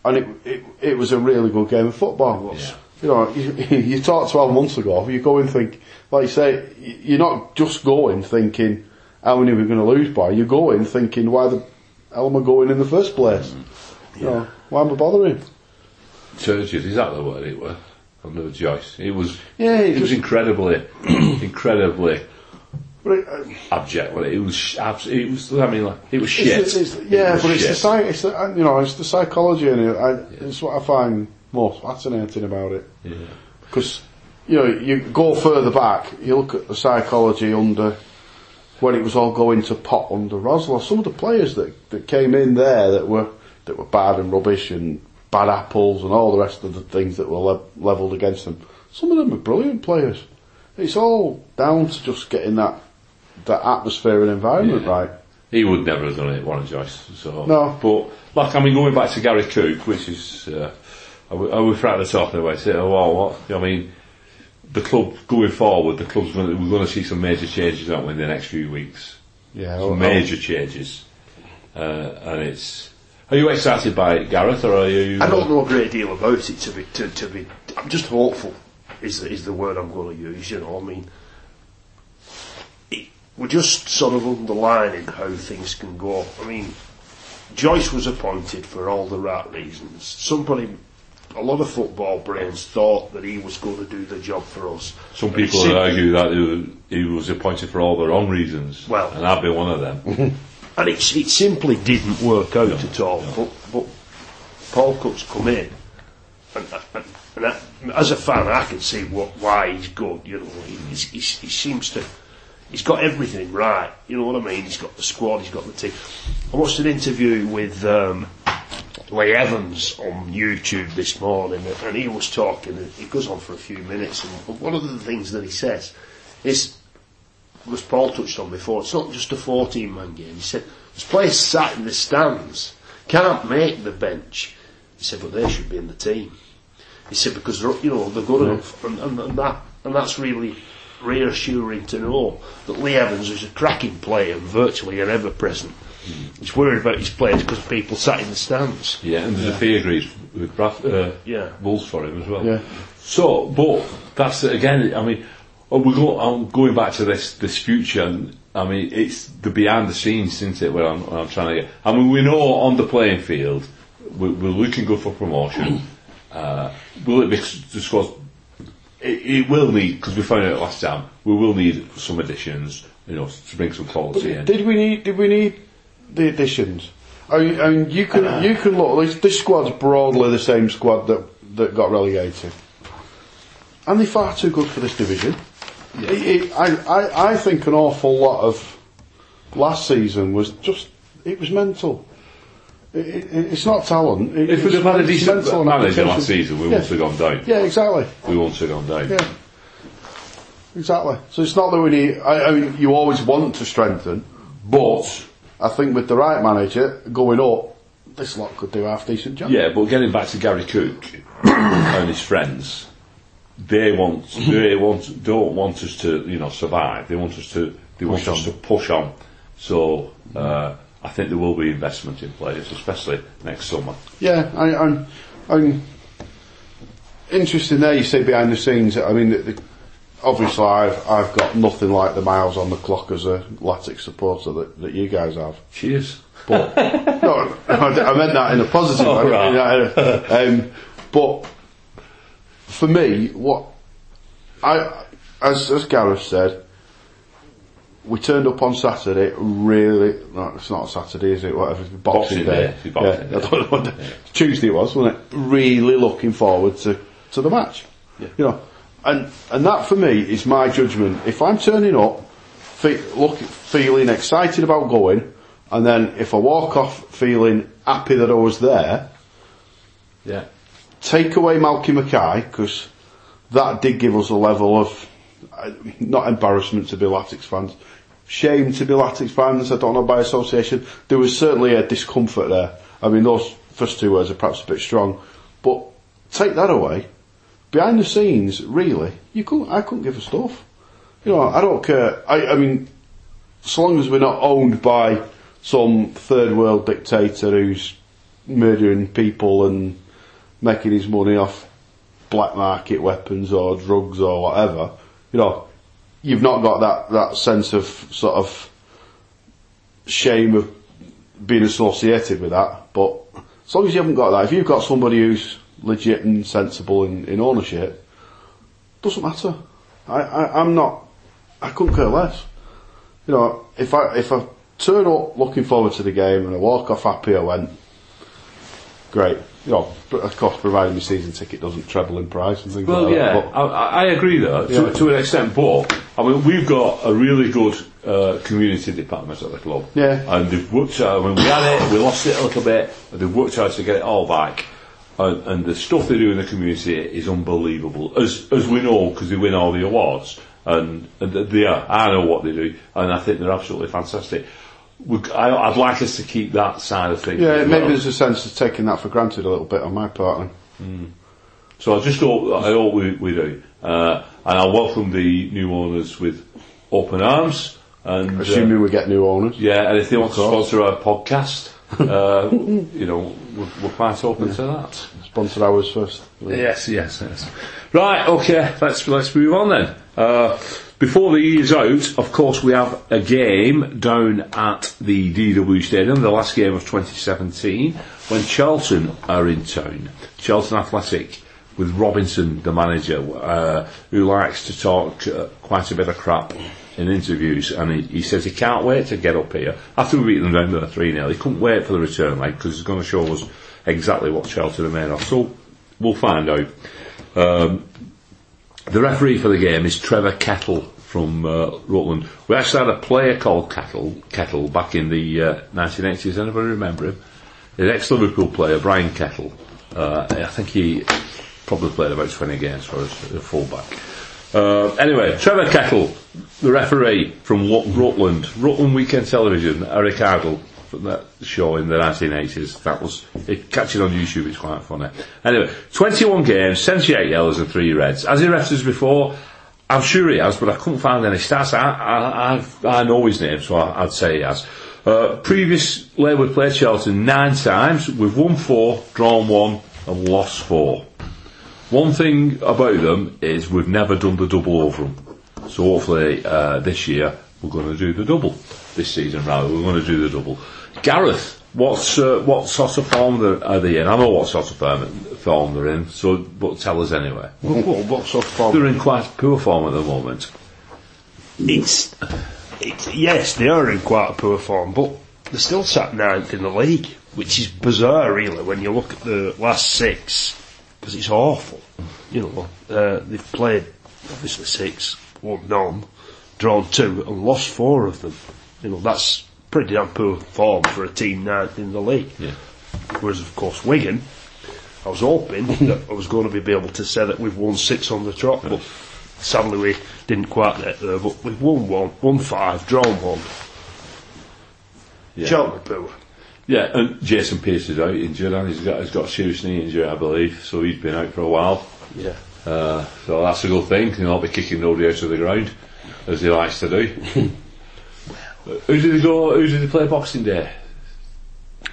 Speaker 1: and it it, it was a really good game of football.
Speaker 2: Yeah.
Speaker 1: You know, you, <laughs> you talked twelve months ago. You go and think, like you say, you're not just going thinking how many we're going to lose by. You're going thinking why the hell am I going in the first place? Mm. You know, why am I bothering?
Speaker 2: Turgid, is that the word it was? Under Joyce. It was
Speaker 1: Yeah, it
Speaker 2: it was incredibly <clears throat> incredibly
Speaker 1: But it, uh,
Speaker 2: abject. It It was it was I mean like it was shit.
Speaker 1: It's, it's,
Speaker 2: It
Speaker 1: yeah,
Speaker 2: was
Speaker 1: but it's the psych, it's the, uh, you know, it's the psychology and it, I, it's what I find most fascinating about it.
Speaker 2: Yeah.
Speaker 1: Because, you know, you go further back, you look at the psychology under when it was all going to pot under Rosler. Some of the players that, that came in there that were that were bad and rubbish and bad apples and all the rest of the things that were le- levelled against them. Some of them are brilliant players. It's all down to just getting that that atmosphere and environment
Speaker 2: Yeah.
Speaker 1: right.
Speaker 2: He would never have done it, Warren Joyce. So,
Speaker 1: No.
Speaker 2: But like, I mean, going back to Gary Cook, which is, uh, are we, are we frightened of talking about it? Oh, well, what? I mean, the club going forward, the club's going to, we're going to see some major changes, aren't we, in the next few weeks?
Speaker 1: Yeah,
Speaker 2: Some
Speaker 1: I-
Speaker 2: major changes, uh, and it's. Are you excited by it, Gareth, or are you?
Speaker 3: I don't know a great deal about it to be to, to be. I'm just hopeful. Is the, is the word I'm going to use? You know, I mean, it, we're just sort of underlining how things can go. I mean, Joyce was appointed for all the right reasons. Somebody, a lot of football brains thought that he was going to do the job for us.
Speaker 2: Some people would argue that he was, appointed for all the wrong reasons.
Speaker 3: Well-
Speaker 2: and I'd be one of them. <laughs>
Speaker 3: and it, it simply didn't work out at all. But, but Paul Cook's come in, and, and, and I, as a fan, I can see what why he's good. You know, he, he's, he's, he seems to. He's got everything right. You know what I mean? He's got the squad. He's got the team. I watched an interview with um, Lee Evans on YouTube this morning, and he was talking. And it goes on for a few minutes, and one of the things that he says is was Paul touched on before, it's not just a 14 man game. He said, there's players sat in the stands, can't make the bench. He said, but they should be in the team. He said, because, they're, you know, they're good enough. And, and, and, that, and that's really reassuring to know that Lee Evans is a cracking player and virtually an ever present. He's worried about his players because people sat in the stands.
Speaker 2: Yeah, and there's a fee agreed with Braf, uh,
Speaker 3: Yeah.
Speaker 2: Wolves for him as well.
Speaker 1: Yeah.
Speaker 2: So, but that's again. I mean, oh, we go. I'm going back to this this future. And, I mean, it's the behind the scenes, isn't it? Where I'm, where I'm trying to get. I mean, we know on the playing field, we're, we're looking good for promotion. <clears throat> Uh, will it be just cause it, it will need because we found out last time. We will need some additions, you know, to bring some quality in.
Speaker 1: Did we need? Did we need the additions? I mean, I mean you can you can look. This, this squad's broadly the same squad that that got relegated, and they're far too good for this division. It- it- I, I I think an awful lot of last season was just it was mental. It, it, it's not talent. It,
Speaker 2: If we'd
Speaker 1: it's
Speaker 2: have had a decent manager last season, we
Speaker 1: Yeah.
Speaker 2: wouldn't have gone down.
Speaker 1: Yeah, exactly.
Speaker 2: We wouldn't have gone down.
Speaker 1: Yeah. Exactly. So it's not that we need. I, I mean, you always want to strengthen, but I think with the right manager going up, this lot could do a half decent job.
Speaker 2: Yeah, but getting back to Gary Cook <coughs> and his friends, they want they <coughs> want don't want us to you know survive. They want us to they want us to push on. So uh, I think there will be investment in players, especially next summer.
Speaker 1: Yeah, I, I'm, I'm interesting there. You say behind the scenes. I mean, the, the, obviously, I've I've got nothing like the miles on the clock as a Latics supporter that, that you guys have.
Speaker 2: Cheers.
Speaker 1: But <laughs> no, I, I meant that in a positive
Speaker 2: Oh,
Speaker 1: way.
Speaker 2: right.
Speaker 1: know, <laughs> um, but for me, what I, as as Gareth said, we turned up on Saturday. Really, no, it's not Saturday, is it? Whatever, Boxing,
Speaker 2: Boxing
Speaker 1: Day.
Speaker 2: Day, Boxing
Speaker 1: yeah,
Speaker 2: Day.
Speaker 1: I don't know what Tuesday it was, wasn't it? Really looking forward to to the match. You know, and and that for me is my judgment. If I'm turning up, fe- look, feeling excited about going, and then if I walk off feeling happy that I was there,
Speaker 2: Yeah.
Speaker 1: take away Malky Mackay because that did give us a level of not embarrassment to be Latics fans, shame to be Latics fans. I don't know by association. There was certainly a discomfort there. I mean, those first two words are perhaps a bit strong, but take that away. Behind the scenes, really, you couldn't. I couldn't give a stuff. You know, I don't care. I, I mean, so long as we're not owned by some third world dictator who's murdering people and making his money off black market weapons or drugs or whatever, you know, you've not got that, that sense of sort of shame of being associated with that. But as long as you haven't got that, if you've got somebody who's legit and sensible in, in ownership, doesn't matter. I, I, I'm not, I couldn't care less. You know, if I, if I turn up looking forward to the game and I walk off happy I went, great. You know, of course, providing my season ticket doesn't treble in price and things
Speaker 2: Well,
Speaker 1: like
Speaker 2: yeah,
Speaker 1: that.
Speaker 2: I, I agree though, to,
Speaker 1: Yeah.
Speaker 2: to an extent, but I mean, we've got a really good uh, community department at the club.
Speaker 1: Yeah.
Speaker 2: And they've worked out, I mean, we had it, we lost it a little bit, but they've worked out to get it all back. And, and the stuff they do in the community is unbelievable, as as we know, because they win all the awards. And, and they are, I know what they do, and I think they're absolutely fantastic. I, I'd like us to keep that side of things.
Speaker 1: Yeah,
Speaker 2: as
Speaker 1: maybe
Speaker 2: well.
Speaker 1: there's a sense of taking that for granted a little bit on my part. Then.
Speaker 2: So I just hope, I hope we, we do. Uh, and I'll welcome the new owners with open arms. And, uh,
Speaker 1: Assuming we get new owners.
Speaker 2: yeah, and if they want to sponsor our podcast, <laughs> uh, you know, we're, we're quite open to that.
Speaker 1: Sponsor ours first.
Speaker 2: Yes, yes, yes. Right, okay, let's let's move on then. Before the year's out, of course, we have a game down at the DW Stadium, the last game of 2017, when Charlton are in town. Charlton Athletic with Robinson, the manager, uh, who likes to talk uh, quite a bit of crap in interviews, and he, he says he can't wait to get up here. After we beat them down there 3 0, he couldn't wait for the return leg because he's going to show us exactly what Charlton are made of. So we'll find out. Um, the referee for the game is Trevor Kettle from uh, Rutland. We actually had a player called Kettle, Kettle back in the uh, 1980s. Anybody remember him? An ex-Liverpool player, Brian Kettle. Uh, I think he probably played about 20 games for us, as a fullback. Uh, anyway, Trevor Kettle, the referee from Rut- Rutland, Rutland Weekend Television, Eric Idle, from that show in the 1980s. That was, it, catch it on YouTube, it's quite funny. Anyway, 21 games, 78 yellows and 3 reds. As he us before, I'm sure he has, but I couldn't find any stats. I, I, I've, I know his name, so I, I'd say he has. Uh, previously, we've played Charlton nine times. We've won four, drawn one, and lost four. One thing about them is we've never done the double over them. So hopefully uh, this year we're going to do the double. This season, rather, we're going to do the double. Gareth, what's uh, what sort of form they're- they in? I know what sort of form, form they're in, so but tell us anyway.
Speaker 1: What, what, what sort of form?
Speaker 2: They're in quite poor form at the moment.
Speaker 3: It's, it's yes, they are in quite a poor form, but they're still sat ninth in the league, which is bizarre, really, when you look at the last six, because it's awful. You know, uh, they've played obviously six, won none, drawn two, and lost four of them. You know, that's pretty damn poor form for a team ninth in the league.
Speaker 2: Yeah.
Speaker 3: Whereas, of course, Wigan, I was hoping <laughs> that I was going to be able to say that we've won six on the trot, but sadly we didn't quite get there. But we've won one, won five, drawn one.
Speaker 2: Yeah.
Speaker 3: Are poor.
Speaker 2: Yeah, and Jason Pearce is out injured, and he's got he's got a serious knee injury, I believe. So he's been out for a while.
Speaker 3: Yeah.
Speaker 2: Uh, so that's a good thing. He'll not be kicking nobody out of the ground, as he likes to do. <laughs> who did they go? Who did they play Boxing Day?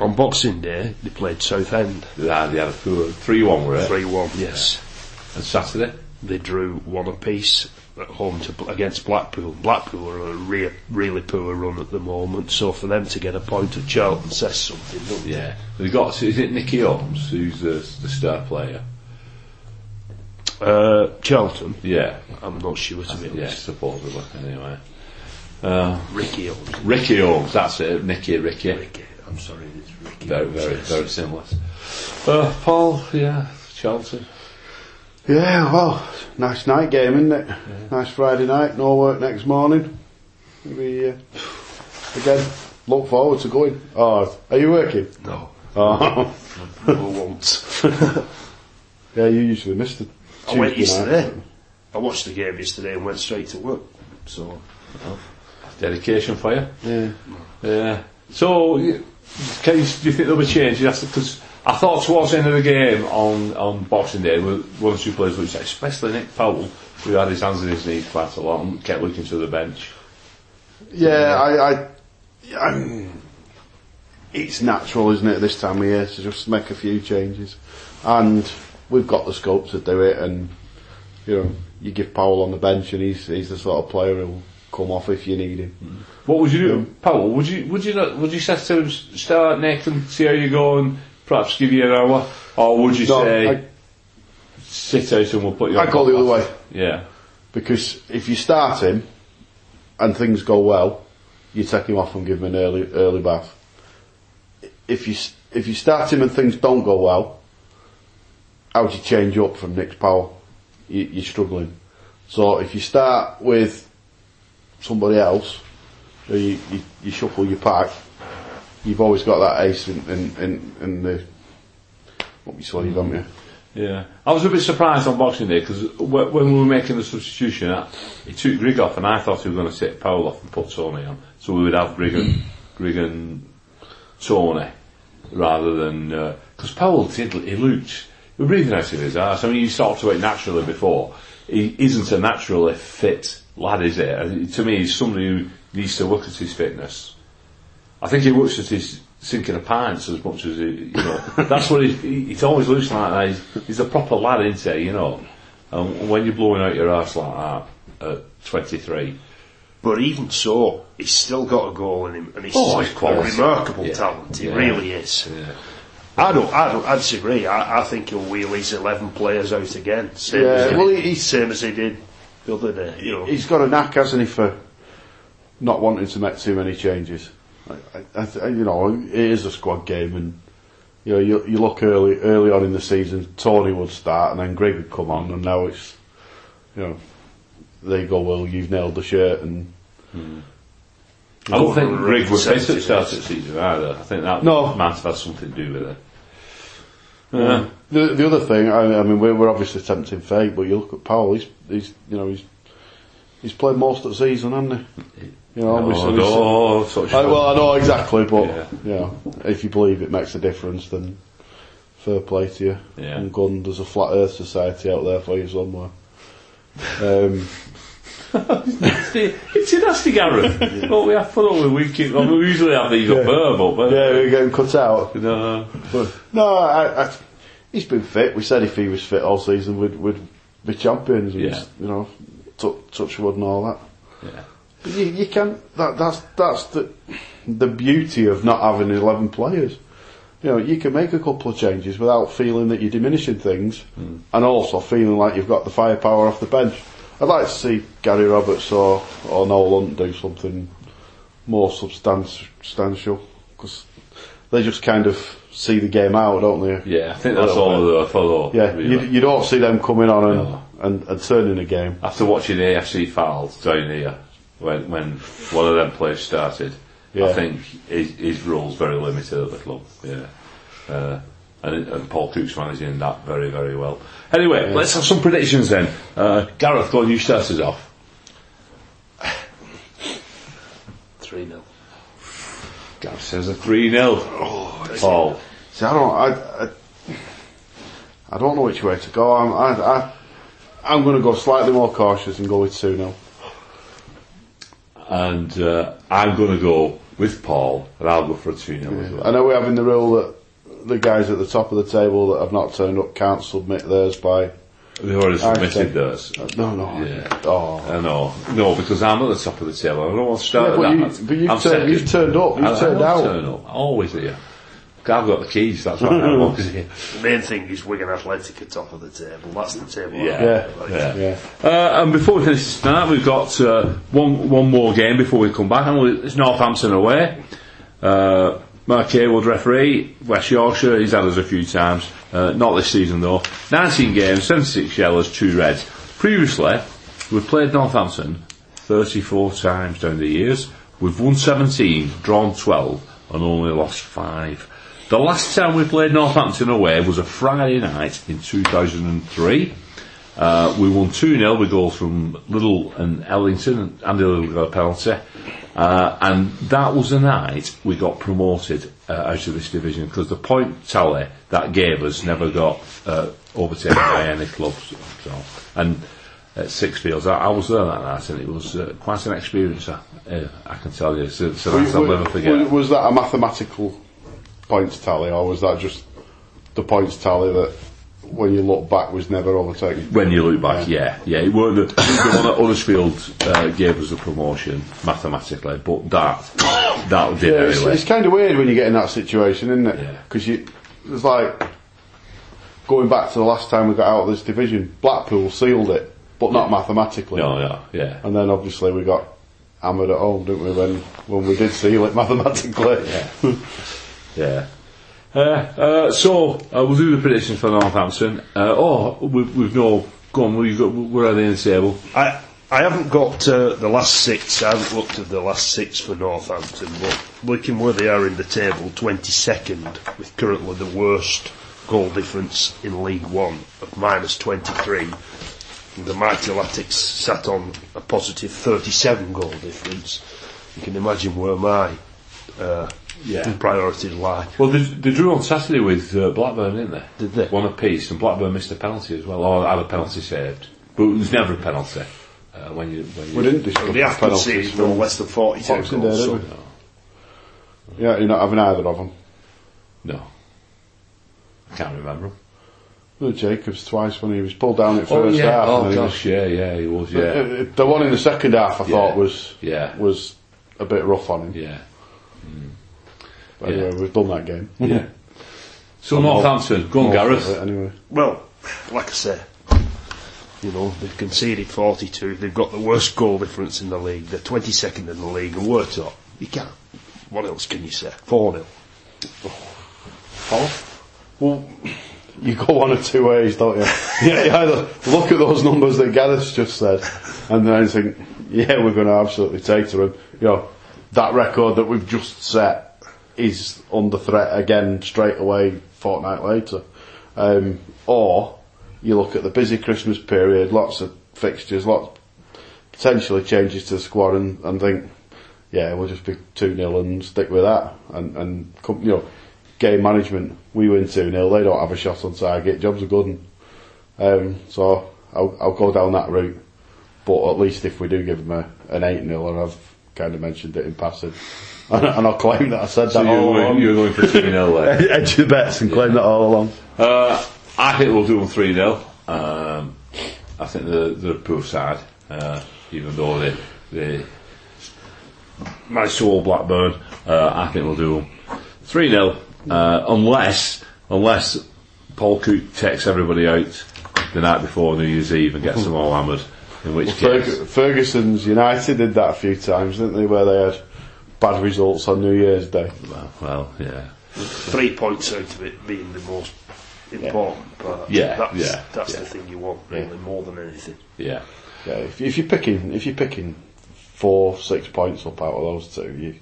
Speaker 3: On Boxing Day, they played Southend.
Speaker 2: Ah, they had a poor three-one, were it?
Speaker 3: 3 1, yes.
Speaker 2: And Saturday.
Speaker 3: They drew one apiece at home to, against Blackpool. Blackpool are a re- really poor run at the moment, so for them to get a point at Charlton says something, doesn't it?
Speaker 2: Yeah, they got. Is it Nicky Holmes who's the, the star player?
Speaker 3: Uh, Charlton,
Speaker 2: Yeah,
Speaker 3: I'm not sure what to be
Speaker 2: yeah,
Speaker 3: honest.
Speaker 2: supposedly. Anyway, uh,
Speaker 3: Ricky Owens.
Speaker 2: Ricky Holmes. That's it. Nicky, Ricky.
Speaker 3: Ricky, I'm sorry, it's Ricky.
Speaker 2: Very,
Speaker 3: Owens,
Speaker 2: very,
Speaker 3: yes.
Speaker 2: very similar. Uh, Paul, yeah, Chelsea.
Speaker 1: Yeah, well, nice night game, isn't it? Nice Friday night, no work next morning. We, uh, again, look forward to going. Oh, are you working?
Speaker 3: No,
Speaker 1: Oh,
Speaker 3: I <laughs> won't. <laughs>
Speaker 1: yeah, you usually missed it.
Speaker 3: I went
Speaker 1: Tuesday night.
Speaker 3: yesterday. I watched the game yesterday and went straight to work. So,
Speaker 2: Dedication for you.
Speaker 1: Yeah.
Speaker 2: Yeah. So, can you, do you think there'll be changes? Because I thought towards the end of the game on, on Boxing Day, with one or two players looked, especially Nick Powell, who had his hands in his knees quite a lot and kept looking to the bench.
Speaker 1: Yeah, I, I, I'm, it's natural, isn't it, this time of year to just make a few changes, and we've got the scope to do it. And you know, you give Powell on the bench, and he's he's the sort of player who'll come off if you need him.
Speaker 2: What would you do, Powell? Would you would you not, would you say to him, start Nick and see how you go and perhaps give you an hour, or would you
Speaker 1: No,
Speaker 2: say
Speaker 1: I-
Speaker 2: sit out and we'll put you?
Speaker 1: I go the other way
Speaker 2: Yeah.
Speaker 1: because if you start him and things go well, you take him off and give him an early early bath. If you if you start him and things don't go well, how do you change up from Nick Powell? You, you're struggling. So if you start with somebody else, you, you, you shuffle your pack, you've always got that ace in, in, in, in the what you sleeve, haven't you?
Speaker 2: Yeah, I was a bit surprised on Boxing Day because when we were making the substitution, he took Grigg off, and I thought he was going to take Powell off and put Toney on, so we would have Grigg and, Grigg and Toney rather than uh, because Powell did he looked breathing out of his arse. I mean, you talked to it naturally before. He isn't a naturally fit lad, is it? Uh, to me, he's somebody who needs to look at his fitness. I think he looks at his sinking of pints as much as he, you know. <laughs> that's what he, he, he's always looks like that. He's, he's a proper lad, isn't he? You know. And when you're blowing out your ass like that at 23,
Speaker 3: but even so, he's still got a goal in him, and he's
Speaker 2: Oh, he's
Speaker 3: a remarkable
Speaker 2: Yeah.
Speaker 3: talent. He
Speaker 2: Yeah.
Speaker 3: really is.
Speaker 2: yeah.
Speaker 3: I don't, I don't, I disagree. I, I think he'll wheel his 11 players out again. Same,
Speaker 1: Yeah,
Speaker 3: as,
Speaker 1: well,
Speaker 3: did,
Speaker 1: he's-
Speaker 3: same as he did the other day. You know,
Speaker 1: He's got a knack, hasn't he, for not wanting to make too many changes. I, I, I, you know, it is a squad game, and you know, you, you look early early on in the season, Toney would start, and then Grigg would come on, and now it's, you know, they go, well, you've nailed the shirt, and
Speaker 2: I don't think
Speaker 3: Over
Speaker 2: Grigg was fit at the
Speaker 3: 70
Speaker 2: start of the season either. I think that
Speaker 1: No.
Speaker 2: might have had something to do with it. Yeah.
Speaker 1: the the other thing, I, I mean, we're, we're obviously tempting fate, but you look at Powell, he's, he's you know, he's he's played most of the season, hasn't he? You know,
Speaker 2: Oh,
Speaker 1: obviously.
Speaker 2: no, such
Speaker 1: I, well, I know exactly, but
Speaker 2: Yeah.
Speaker 1: you know, if you believe it makes a difference, then fair play to you.
Speaker 2: Yeah.
Speaker 1: And gun, there's a flat Earth society out there for you somewhere. <laughs> Um,
Speaker 2: it's a nasty Gareth. Well, we have fun with we keep. Well, we usually have these up there, but,
Speaker 1: yeah, we're getting cut out.
Speaker 2: no.
Speaker 1: But no, I, I, he's been fit. We said if he was fit all season, we'd, we'd be champions. and,
Speaker 2: Yeah.
Speaker 1: You know, tou- touch wood and all that.
Speaker 2: Yeah.
Speaker 1: But you, you can that that's that's the the beauty of not having eleven players. You know, you can make a couple of changes without feeling that you're diminishing things, hmm. and also feeling like you've got the firepower off the bench. I'd like to see Gary Roberts or or Noel Hunt do something more substantial because they just kind of see the game out, don't they?
Speaker 2: Yeah, I think that's all
Speaker 1: bit.
Speaker 2: the follow.
Speaker 1: Yeah, you, you don't see them coming on and,
Speaker 2: No.
Speaker 1: and, and turning a game.
Speaker 2: After watching the AFC Fylde down here, when when one of them players started, I think his, his role's very limited at the club. Yeah. Uh, and, and Paul Cook's managing that very, very well. Anyway, let's have some predictions then. Uh, Gareth, go on, you start us off.
Speaker 3: 3 0.
Speaker 2: Gav says a 3 0. Paul.
Speaker 1: See, I don't, I, I, I don't know which way to go. I'm, I, I, I'm going to go slightly more cautious and go with 2 0.
Speaker 2: And uh, I'm going to go with Paul, and I'll go for a 2 0 as well.
Speaker 1: I know we're having the rule that the guys at the top of the table that have not turned up can't submit theirs by.
Speaker 2: They've already submitted theirs.
Speaker 1: No, no.
Speaker 2: Yeah.
Speaker 1: Oh.
Speaker 2: I know. No, because I'm at the top of the table. I don't want to start
Speaker 1: Yeah, but
Speaker 2: at
Speaker 1: You, but you've,
Speaker 2: I'm
Speaker 1: turned- you've turned up, you've
Speaker 2: I, I
Speaker 1: turned
Speaker 2: don't
Speaker 1: out.
Speaker 2: turn up. Always here. I've got the keys, that's why I'm always <laughs> here.
Speaker 3: The main thing is Wigan Athletic at top of the table. That's the table.
Speaker 2: Yeah.
Speaker 1: Yeah.
Speaker 2: Yeah.
Speaker 1: Yeah.
Speaker 2: Uh, and before we finish this tonight, we've got uh, one one more game before we come back, and it's Northampton away. Uh, Mark Heywood referee, West Yorkshire, he's had us a few times, uh, not this season though. 19 games, 76 yellows, 2 reds. Previously, we've played Northampton 34 times down the years. We've won 17, drawn 12, and only lost 5. The last time we played Northampton away was a Friday night in 2003. Uh, we won 2 0 with goals from Liddell and Ellington. And Andy Liddell got a penalty. Uh, and that was the night we got promoted uh, out of this division because the point tally that gave us never got uh, overtaken by any clubs. So, and at Sixfields, I, I was there that night and it was uh, quite an experience, uh, uh, I can tell you. So, so that's I'll never forget.
Speaker 1: Was that a mathematical points tally, or was that just the points tally that, when you look back, was never overtaken?
Speaker 2: When you look back, yeah, yeah, it weren't the, the one at Huddersfield uh, gave us the promotion mathematically, but that that did
Speaker 1: Yeah, it's,
Speaker 2: anyway.
Speaker 1: it's kind of weird when you get in that situation, isn't it?
Speaker 2: Yeah.
Speaker 1: Because you, it's like going back to the last time we got out of this division. Blackpool sealed it, but not mathematically.
Speaker 2: No, no, yeah,
Speaker 1: And then obviously we got hammered at home, didn't we? When when we did seal it <laughs> mathematically.
Speaker 2: yeah. Uh, uh, so uh, we'll do the predictions for Northampton. Uh, oh, we've, we've no. Go on, we've got, where are they in the table?
Speaker 3: I I haven't got uh, the last six. I haven't looked at the last six for Northampton, but looking where they are in the table, 22nd, with currently the worst goal difference in League One of minus 23. And the Mighty Latics sat on a positive 37 goal difference. You can imagine where my uh,
Speaker 2: Yeah.
Speaker 3: priorities lie.
Speaker 2: Well, they, they drew on Saturday with uh, Blackburn, didn't they?
Speaker 3: Did they?
Speaker 2: One apiece, and Blackburn missed a penalty as well, or had a penalty saved. But it was never a penalty. Uh, when you, when you
Speaker 1: we didn't discuss
Speaker 3: The after
Speaker 1: penalties
Speaker 3: series
Speaker 1: from
Speaker 3: less than 42
Speaker 1: Boxing Day,
Speaker 3: goals.
Speaker 1: did
Speaker 3: so-
Speaker 1: we? Yeah, you're not having either of them.
Speaker 2: No. I can't remember.
Speaker 1: Well, Jacobs twice when he was pulled down at first half.
Speaker 2: Oh
Speaker 1: and then he
Speaker 2: gosh, yeah, yeah, he was,
Speaker 1: was-
Speaker 2: yeah,
Speaker 1: Uh, The one in the second half, I thought was
Speaker 2: Yeah.
Speaker 1: was a bit rough on him.
Speaker 2: yeah,
Speaker 1: But anyway, we've done that game.
Speaker 2: yeah. <laughs> So Northampton, go on, Gareth.
Speaker 1: Anyway,
Speaker 3: Well, like I say, you know, they've conceded 42. They've got the worst goal difference in the league. They're 22nd in the league, and we're top. You can't. What else can you say? 4 0.
Speaker 1: well, you go one of two ways, don't you? yeah, <laughs> you either look at those numbers that Gareth's just said, and then think, yeah, we're going to absolutely take to them. You know, that record that we've just set is under threat again straight away. Fortnight later, um, or you look at the busy Christmas period, lots of fixtures, lots potentially changes to the squad, and, and think, yeah, we'll just be 2 0 and stick with that. And, and you know, game management, we win 2 0, they don't have a shot on target, jobs are good. And, um, so I'll, I'll go down that route. But at least if we do give them a, an 8 0, and I've kind of mentioned it in passing, <laughs> and, and I'll claim that I said
Speaker 2: So
Speaker 1: that all
Speaker 2: going,
Speaker 1: along.
Speaker 2: you're going for 3 0 there. <laughs>
Speaker 1: Edge the bets and claim that all along.
Speaker 2: Uh, I think we'll do them 3 0. Um, I think they're, they're a poor side, uh, even though they, they managed to all Blackburn. Uh, I think we'll do them 3 0. Uh, unless, unless Paul Cook takes everybody out the night before New Year's Eve and gets them all hammered. In which case,
Speaker 1: Ferg- Ferguson's United did that a few times, didn't they, where they had bad results on New Year's Day.
Speaker 2: well, well, yeah.
Speaker 3: Three points out of it being the most important part.
Speaker 2: Yeah,
Speaker 3: That's,
Speaker 2: yeah,
Speaker 3: that's
Speaker 2: yeah.
Speaker 3: the thing you want, really, more than anything.
Speaker 2: Yeah.
Speaker 1: Yeah, if, if you're picking, if you're picking four, six points up out of those two, you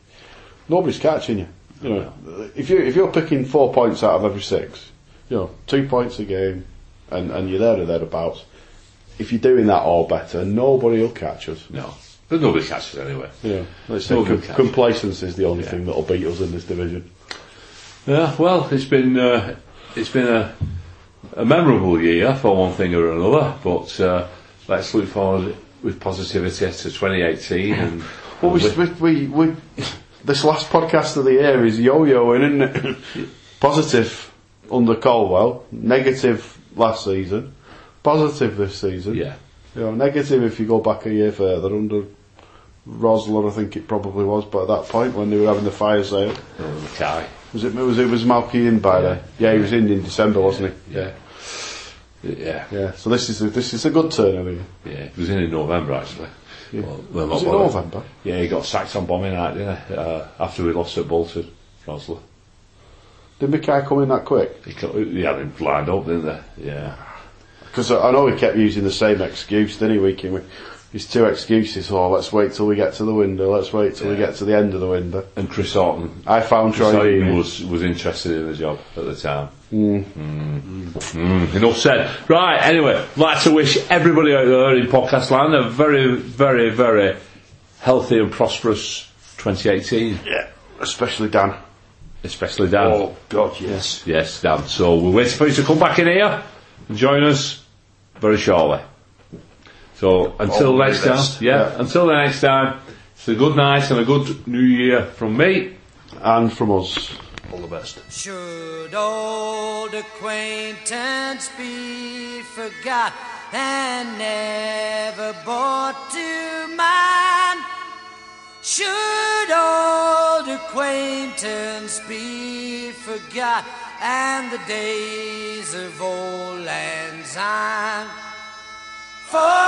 Speaker 1: nobody's catching you. You know, if you if you're picking four points out of every six, you know, two points a game, and and you're there or thereabouts. If you're doing that or better, nobody will catch us.
Speaker 2: No. But nobody catches anyway.
Speaker 1: Yeah, say com- complacency is the only
Speaker 2: Yeah.
Speaker 1: thing that'll beat us in this division.
Speaker 2: Yeah, well, it's been uh, it's been a, a memorable year for one thing or another. But uh, let's look forward with positivity to 2018. And <laughs>
Speaker 1: Well, we, we, we, we this last podcast of the year is yo-yoing, isn't it? <laughs> Positive under Caldwell, negative last season, positive this season.
Speaker 2: yeah,
Speaker 1: You know, negative if you go back a year further under Rosler, I think it probably was, but at that point when they were having the fire sale,
Speaker 2: uh, Mackay.
Speaker 1: was it was it was Malky in by then? Yeah, he was in in December, wasn't he?
Speaker 2: Yeah, yeah,
Speaker 1: Yeah. So this is a, this is a good turn the year.
Speaker 2: yeah. he was in in November actually. Well, well,
Speaker 1: Was it. November?
Speaker 2: Yeah, he got sacked on bombing night, didn't he? Uh, after we lost at Bolton, Rosler.
Speaker 1: Did Mackay come in that quick?
Speaker 2: He, he had him lined up, didn't they? Yeah.
Speaker 1: Because I know he kept using the same excuse, didn't he, week in week? His two excuses, oh, let's wait till we get to the window, let's wait till we get to the end of the window.
Speaker 2: And Chris Horton
Speaker 1: I found
Speaker 2: Chris
Speaker 1: Troy
Speaker 2: Horton was was interested in the job at the time. Mm. Mm. Enough said. Right. Anyway, I'd like to wish everybody out there in podcast land a very, very, very healthy and prosperous 2018,
Speaker 1: Yeah, especially Dan.
Speaker 2: especially Dan.
Speaker 3: Oh, God, yes.
Speaker 2: Yes, Dan. So we're waiting for you to come back in here and join us very shortly. So until
Speaker 3: the
Speaker 2: next time, yeah,
Speaker 1: Yeah.
Speaker 2: until the next time, it's a good night and a good new year from me.
Speaker 1: And from us.
Speaker 3: All the best.
Speaker 4: Should old acquaintance be forgot and never brought to mind? Should old acquaintance be forgot and the days of old lang syne? For